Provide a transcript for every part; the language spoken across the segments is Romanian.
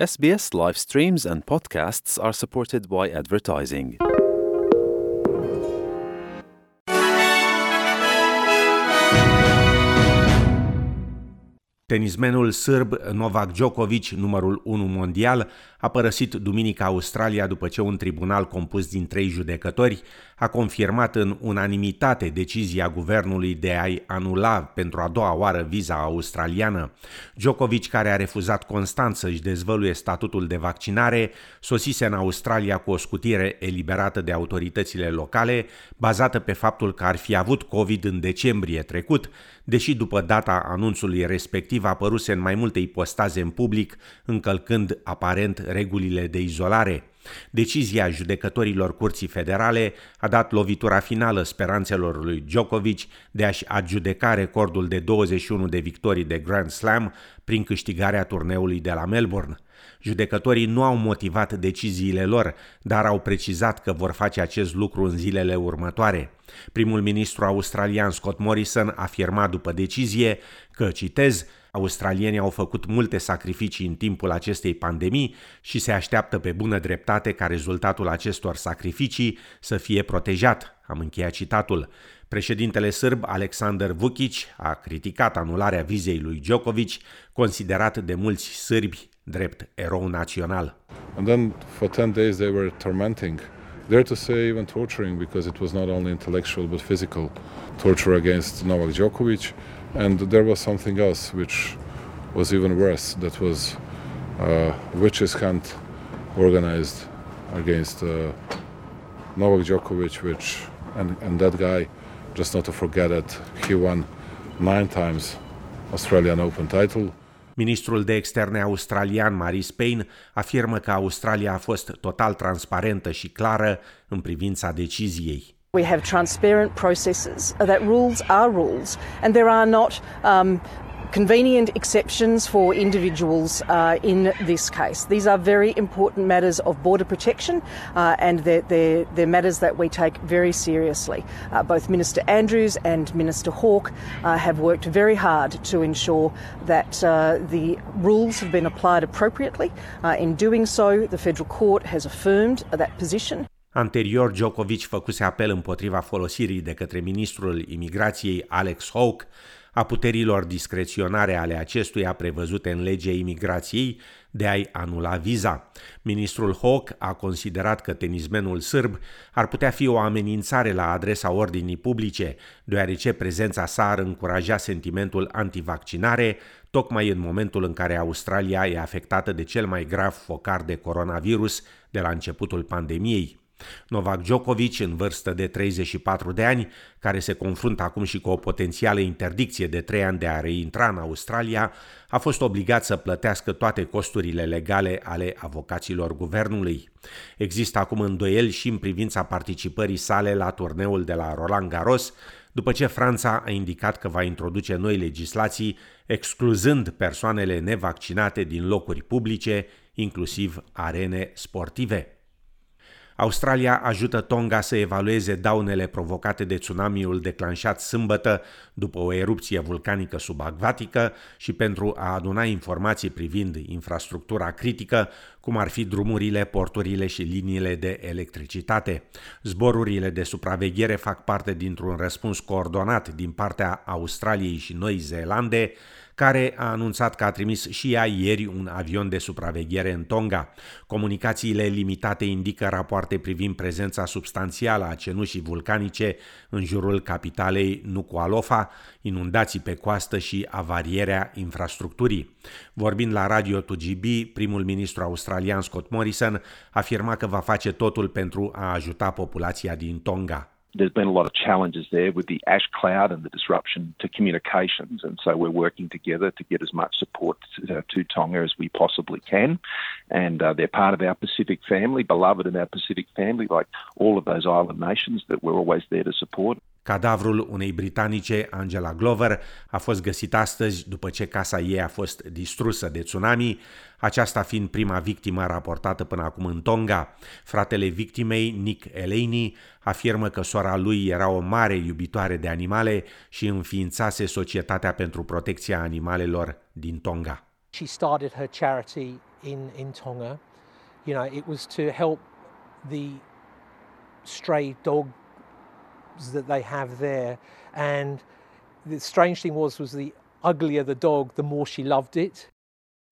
SBS live streams and podcasts are supported by advertising. Tenismenul sârb Novak Djokovic, numărul 1 mondial, a părăsit duminica Australia după ce un tribunal compus din trei judecători a confirmat în unanimitate decizia guvernului de a-i anula pentru a doua oară viza australiană. Djokovic, care a refuzat constant să-și dezvăluie statutul de vaccinare, sosise în Australia cu o scutire eliberată de autoritățile locale, bazată pe faptul că ar fi avut COVID în decembrie trecut, deși după data anunțului respectiv apăruse în mai multe ipostaze în public, încălcând aparent regulile de izolare. Decizia judecătorilor Curții Federale a dat lovitura finală speranțelor lui Djokovic de a-și adjudeca recordul de 21 de victorii de Grand Slam prin câștigarea turneului de la Melbourne. Judecătorii nu au motivat deciziile lor, dar au precizat că vor face acest lucru în zilele următoare. Primul ministru australian Scott Morrison afirma după decizie că, citez, Australienii au făcut multe sacrificii în timpul acestei pandemii și se așteaptă pe bună dreptate ca rezultatul acestor sacrificii să fie protejat. Am încheiat citatul. Președintele sârb Alexander Vucic a criticat anularea vizei lui Djokovic, considerat de mulți sârbi drept erou național. And then for 10 days they were tormenting dare to say even torturing because it was not only intellectual but physical torture against Novak Djokovic and there was something else which was even worse that was uh, witches hunt organized against uh, Novak Djokovic which and, and that guy just not to forget that he won nine times Australian Open title Ministrul de externe australian Maris Payne afirmă că Australia a fost total transparentă și clară în privința deciziei. We have transparent processes that rules are rules and there are not um, convenient exceptions for individuals uh, in this case. These are very important matters of border protection uh, and they're, they're, they're, matters that we take very seriously. Uh, both Minister Andrews and Minister Hawke uh, have worked very hard to ensure that uh, the rules have been applied appropriately. Uh, in doing so, the Federal Court has affirmed that position. Anterior, Djokovic făcuse apel împotriva folosirii de către ministrul imigrației Alex Hawke a puterilor discreționare ale acestuia prevăzute în legea imigrației de a-i anula viza. Ministrul Hawke a considerat că tenismenul sârb ar putea fi o amenințare la adresa ordinii publice, deoarece prezența sa ar încuraja sentimentul antivaccinare, tocmai în momentul în care Australia e afectată de cel mai grav focar de coronavirus de la începutul pandemiei. Novak Djokovic, în vârstă de 34 de ani, care se confruntă acum și cu o potențială interdicție de 3 ani de a reintra în Australia, a fost obligat să plătească toate costurile legale ale avocaților guvernului. Există acum îndoieli și în privința participării sale la turneul de la Roland Garros, după ce Franța a indicat că va introduce noi legislații excluzând persoanele nevaccinate din locuri publice, inclusiv arene sportive. Australia ajută Tonga să evalueze daunele provocate de tsunamiul declanșat sâmbătă după o erupție vulcanică subacvatică și pentru a aduna informații privind infrastructura critică, cum ar fi drumurile, porturile și liniile de electricitate. Zborurile de supraveghere fac parte dintr-un răspuns coordonat din partea Australiei și Noi Zeelande, care a anunțat că a trimis și ea ieri un avion de supraveghere în Tonga. Comunicațiile limitate indică rapoarte privind prezența substanțială a cenușii vulcanice în jurul capitalei Nuku'alofa, inundații pe coastă și avarierea infrastructurii. Vorbind la Radio 2GB, primul ministru australian Scott Morrison afirma că va face totul pentru a ajuta populația din Tonga. There's been a lot of challenges there with the ash cloud and the disruption to communications. And so we're working together to get as much support to, uh, to Tonga as we possibly can. And uh, they're part of our Pacific family, beloved in our Pacific family, like all of those island nations that we're always there to support. Cadavrul unei britanice, Angela Glover, a fost găsit astăzi după ce casa ei a fost distrusă de tsunami, aceasta fiind prima victimă raportată până acum în Tonga. Fratele victimei, Nick Elaney, afirmă că sora lui era o mare iubitoare de animale și înființase Societatea pentru Protecția Animalelor din Tonga. She started her charity in, in Tonga. You know, it was to help the stray dogs that they have there. And the strange thing was, was the uglier the dog, the more she loved it.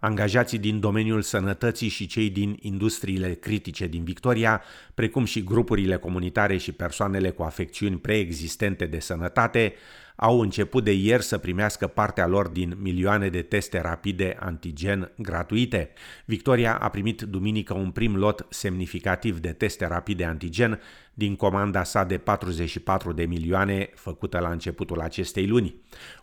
Angajații din domeniul sănătății și cei din industriile critice din Victoria, precum și grupurile comunitare și persoanele cu afecțiuni preexistente de sănătate, au început de ieri să primească partea lor din milioane de teste rapide antigen gratuite. Victoria a primit duminică un prim lot semnificativ de teste rapide antigen din comanda sa de 44 de milioane făcută la începutul acestei luni.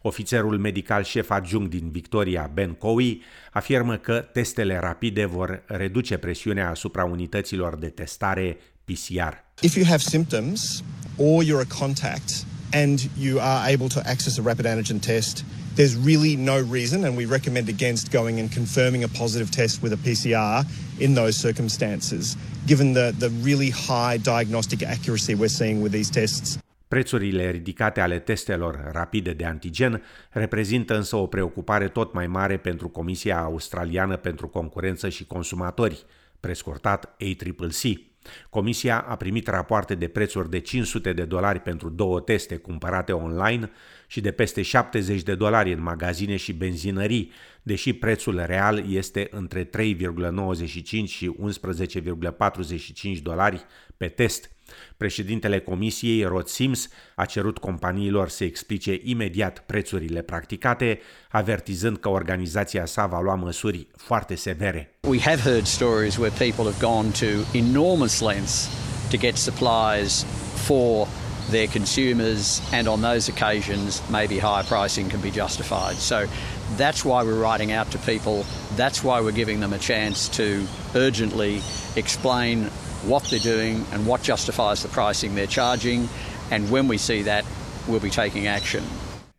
Ofițerul medical șef adjunct din Victoria, Ben Cowie, afirmă că testele rapide vor reduce presiunea asupra unităților de testare PCR. If you have symptoms or you're a contact and you are able to access a rapid antigen test, there's really no reason, and we recommend against going and confirming a positive test with a PCR in those circumstances, given the, the really high diagnostic accuracy we're seeing with these tests. Prețurile ridicate ale testelor rapide de antigen reprezintă însă o preocupare tot mai mare pentru Comisia Australiană pentru Concurență și Consumatori, prescurtat ACCC. Comisia a primit rapoarte de prețuri de 500 de dolari pentru două teste cumpărate online și de peste 70 de dolari în magazine și benzinării, deși prețul real este între 3,95 și 11,45 dolari pe test. Președintele Comisiei, Rod Sims, a cerut companiilor să explice imediat prețurile practicate, avertizând că organizația sa va lua măsuri foarte severe. We have heard stories where people have gone to enormous lengths to get supplies for their consumers, and on those occasions, maybe higher pricing can be justified. So that's why we're writing out to people. That's why we're giving them a chance to urgently explain what they're doing and what justifies the pricing they're charging. And when we see that, we'll be taking action.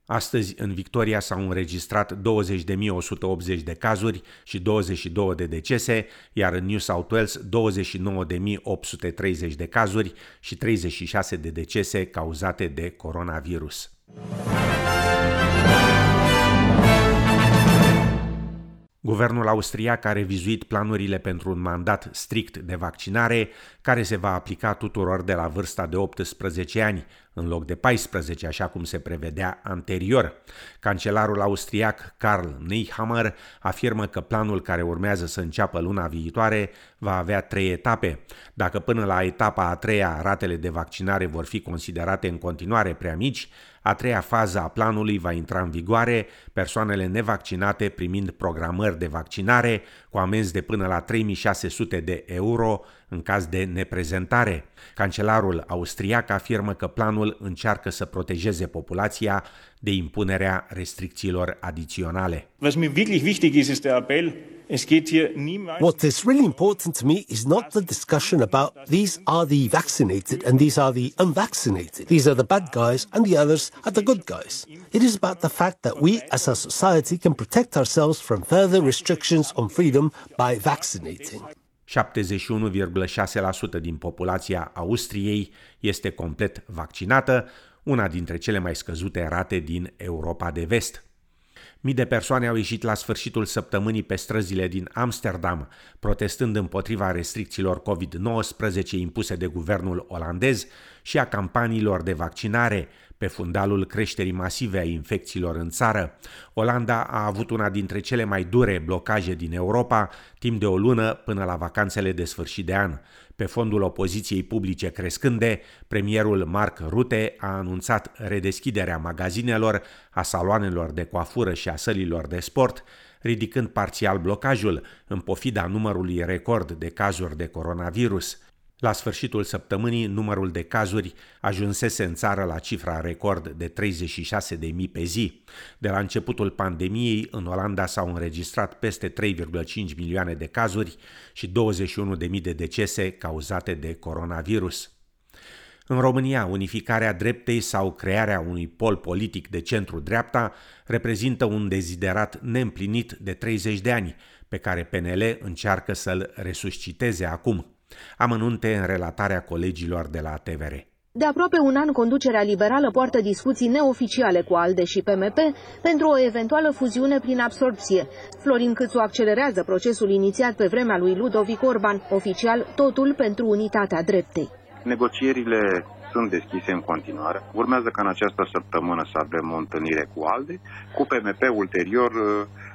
Astăzi, în Victoria s-au înregistrat 20.180 de cazuri și 22 de decese, iar în New South Wales 29.830 de cazuri și 36 de decese cauzate de coronavirus. Guvernul austriac a revizuit planurile pentru un mandat strict de vaccinare care se va aplica tuturor de la vârsta de 18 ani, în loc de 14, așa cum se prevedea anterior. Cancelarul austriac Karl Nehammer afirmă că planul care urmează să înceapă luna viitoare va avea trei etape. Dacă până la etapa a treia ratele de vaccinare vor fi considerate în continuare prea mici, a treia fază a planului va intra în vigoare, persoanele nevaccinate primind programări de vaccinare cu amenzi de până la 3600 de euro în caz de neprezentare. Cancelarul austriac afirmă că planul încearcă să protejeze populația de impunerea restricțiilor adiționale. Was mir wirklich wichtig ist, ist der Appell, What is really important to me is not the discussion about these are the vaccinated and these are the unvaccinated. These are the bad guys and the others are the good guys. It is about the fact that we as a society can protect ourselves from further restrictions on freedom by vaccinating. 71,6% din populația Austriei este complet vaccinată, una dintre cele mai scăzute rate din Europa de vest. Mii de persoane au ieșit la sfârșitul săptămânii pe străzile din Amsterdam, protestând împotriva restricțiilor COVID-19 impuse de guvernul olandez și a campaniilor de vaccinare, pe fundalul creșterii masive a infecțiilor în țară. Olanda a avut una dintre cele mai dure blocaje din Europa timp de o lună până la vacanțele de sfârșit de an. Pe fondul opoziției publice crescânde, premierul Mark Rutte a anunțat redeschiderea magazinelor, a saloanelor de coafură și a sălilor de sport, ridicând parțial blocajul în pofida numărului record de cazuri de coronavirus. La sfârșitul săptămânii, numărul de cazuri ajunsese în țară la cifra record de 36.000 pe zi. De la începutul pandemiei, în Olanda s-au înregistrat peste 3,5 milioane de cazuri și 21.000 de decese cauzate de coronavirus. În România, unificarea dreptei sau crearea unui pol politic de centru-dreapta reprezintă un deziderat neîmplinit de 30 de ani, pe care PNL încearcă să-l resusciteze acum. Amănunte în relatarea colegilor de la TVR. De aproape un an, conducerea liberală poartă discuții neoficiale cu ALDE și PMP pentru o eventuală fuziune prin absorpție. Florin Câțu accelerează procesul inițiat pe vremea lui Ludovic Orban, oficial totul pentru unitatea dreptei. Negocierile sunt deschise în continuare. Urmează ca în această săptămână să avem o întâlnire cu ALDE, cu PMP ulterior,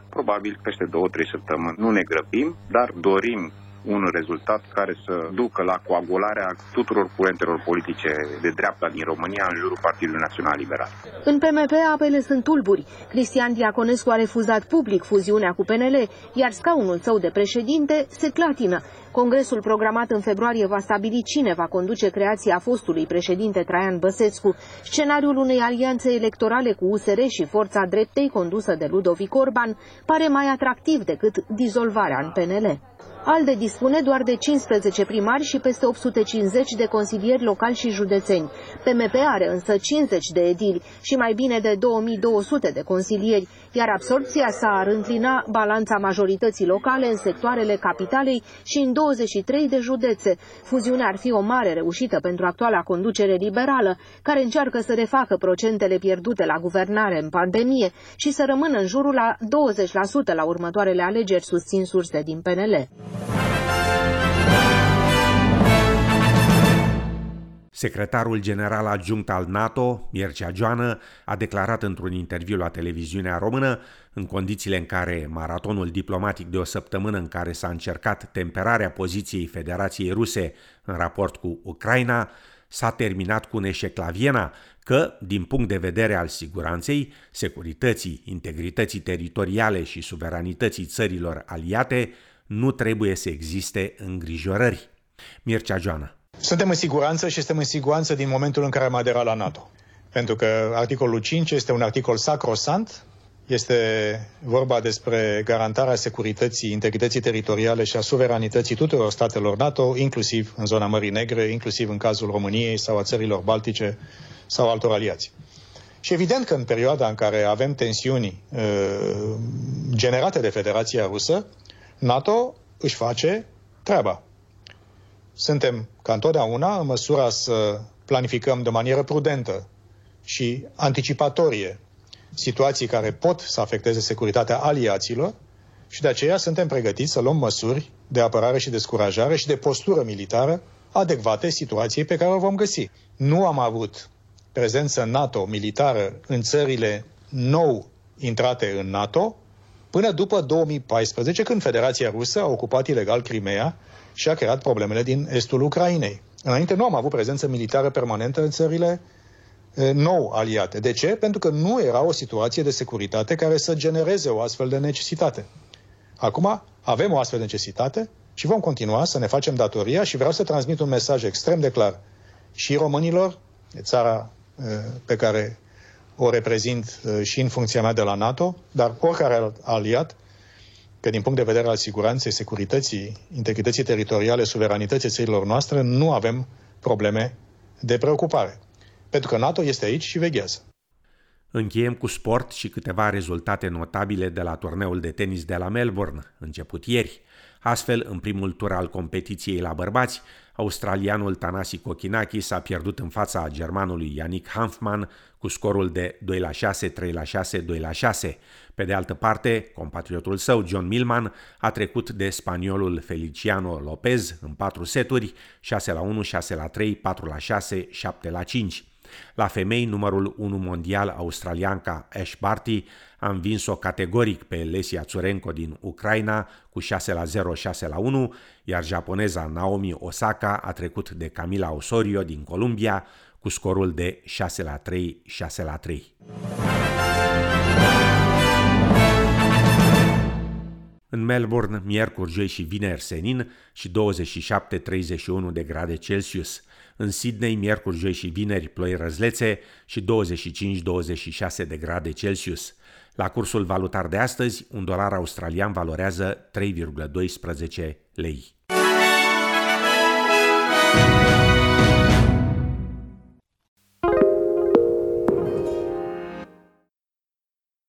probabil peste două-trei săptămâni. Nu ne grăbim, dar dorim un rezultat care să ducă la coagularea tuturor curentelor politice de dreapta din România în jurul Partidului Național Liberal. În PMP apele sunt tulburi. Cristian Diaconescu a refuzat public fuziunea cu PNL, iar scaunul său de președinte se clatină. Congresul programat în februarie va stabili cine va conduce creația fostului președinte Traian Băsescu. Scenariul unei alianțe electorale cu USR și Forța Dreptei condusă de Ludovic Orban pare mai atractiv decât dizolvarea în PNL. ALDE dispune doar de 15 primari și peste 850 de consilieri locali și județeni. PMP are însă 50 de edili și mai bine de 2200 de consilieri, iar absorpția sa ar înclina balanța majorității locale în sectoarele capitalei și în 23 de județe. Fuziunea ar fi o mare reușită pentru actuala conducere liberală, care încearcă să refacă procentele pierdute la guvernare în pandemie și să rămână în jurul la 20% la următoarele alegeri, susțin surse din PNL. Secretarul general adjunct al NATO, Mircea Joană, a declarat într-un interviu la televiziunea română, în condițiile în care maratonul diplomatic de o săptămână în care s-a încercat temperarea poziției Federației Ruse în raport cu Ucraina, s-a terminat cu un eșec la Viena, că, din punct de vedere al siguranței, securității, integrității teritoriale și suveranității țărilor aliate, nu trebuie să existe îngrijorări. Mircea Joană. Suntem în siguranță și suntem în siguranță din momentul în care am aderat la NATO. Pentru că articolul 5 este un articol sacrosant, este vorba despre garantarea securității, integrității teritoriale și a suveranității tuturor statelor NATO, inclusiv în zona Mării Negre, inclusiv în cazul României sau a țărilor Baltice sau altor aliați. Și evident că în perioada în care avem tensiuni uh, generate de Federația Rusă, NATO își face treaba. Suntem, ca întotdeauna, în măsura să planificăm de manieră prudentă și anticipatorie situații care pot să afecteze securitatea aliaților și de aceea suntem pregătiți să luăm măsuri de apărare și descurajare și de postură militară adecvate situației pe care o vom găsi. Nu am avut prezență NATO militară în țările nou intrate în NATO până după 2014, când Federația Rusă a ocupat ilegal Crimea și a creat problemele din estul Ucrainei. Înainte nu am avut prezență militară permanentă în țările nou aliate. De ce? Pentru că nu era o situație de securitate care să genereze o astfel de necesitate. Acum avem o astfel de necesitate și vom continua să ne facem datoria și vreau să transmit un mesaj extrem de clar și românilor, de țara pe care o reprezint și în funcția mea de la NATO, dar oricare aliat, că din punct de vedere al siguranței, securității, integrității teritoriale, suveranității țărilor noastre, nu avem probleme de preocupare. Pentru că NATO este aici și veghează. Încheiem cu sport și câteva rezultate notabile de la turneul de tenis de la Melbourne, început ieri. Astfel, în primul tur al competiției la bărbați, australianul Tanasi Kokinakis a pierdut în fața germanului Yannick Hanfmann cu scorul de 2 la 6, 3 la 6, 2 la 6. Pe de altă parte, compatriotul său, John Millman, a trecut de spaniolul Feliciano Lopez în 4 seturi, 6 la 1, 6 la 3, 4 la 6, 7 la 5. La femei, numărul 1 mondial australianca Ash Barty a învins-o categoric pe Lesia Tsurenko din Ucraina cu 6 la 0, 6 la 1, iar japoneza Naomi Osaka a trecut de Camila Osorio din Columbia cu scorul de 6 la 3, 6 la 3. În Melbourne, miercuri, joi și vineri senin și 27-31 de grade Celsius. În Sydney, miercuri, joi și vineri, ploi răzlețe și 25-26 de grade Celsius. La cursul valutar de astăzi, un dolar australian valorează 3,12 lei.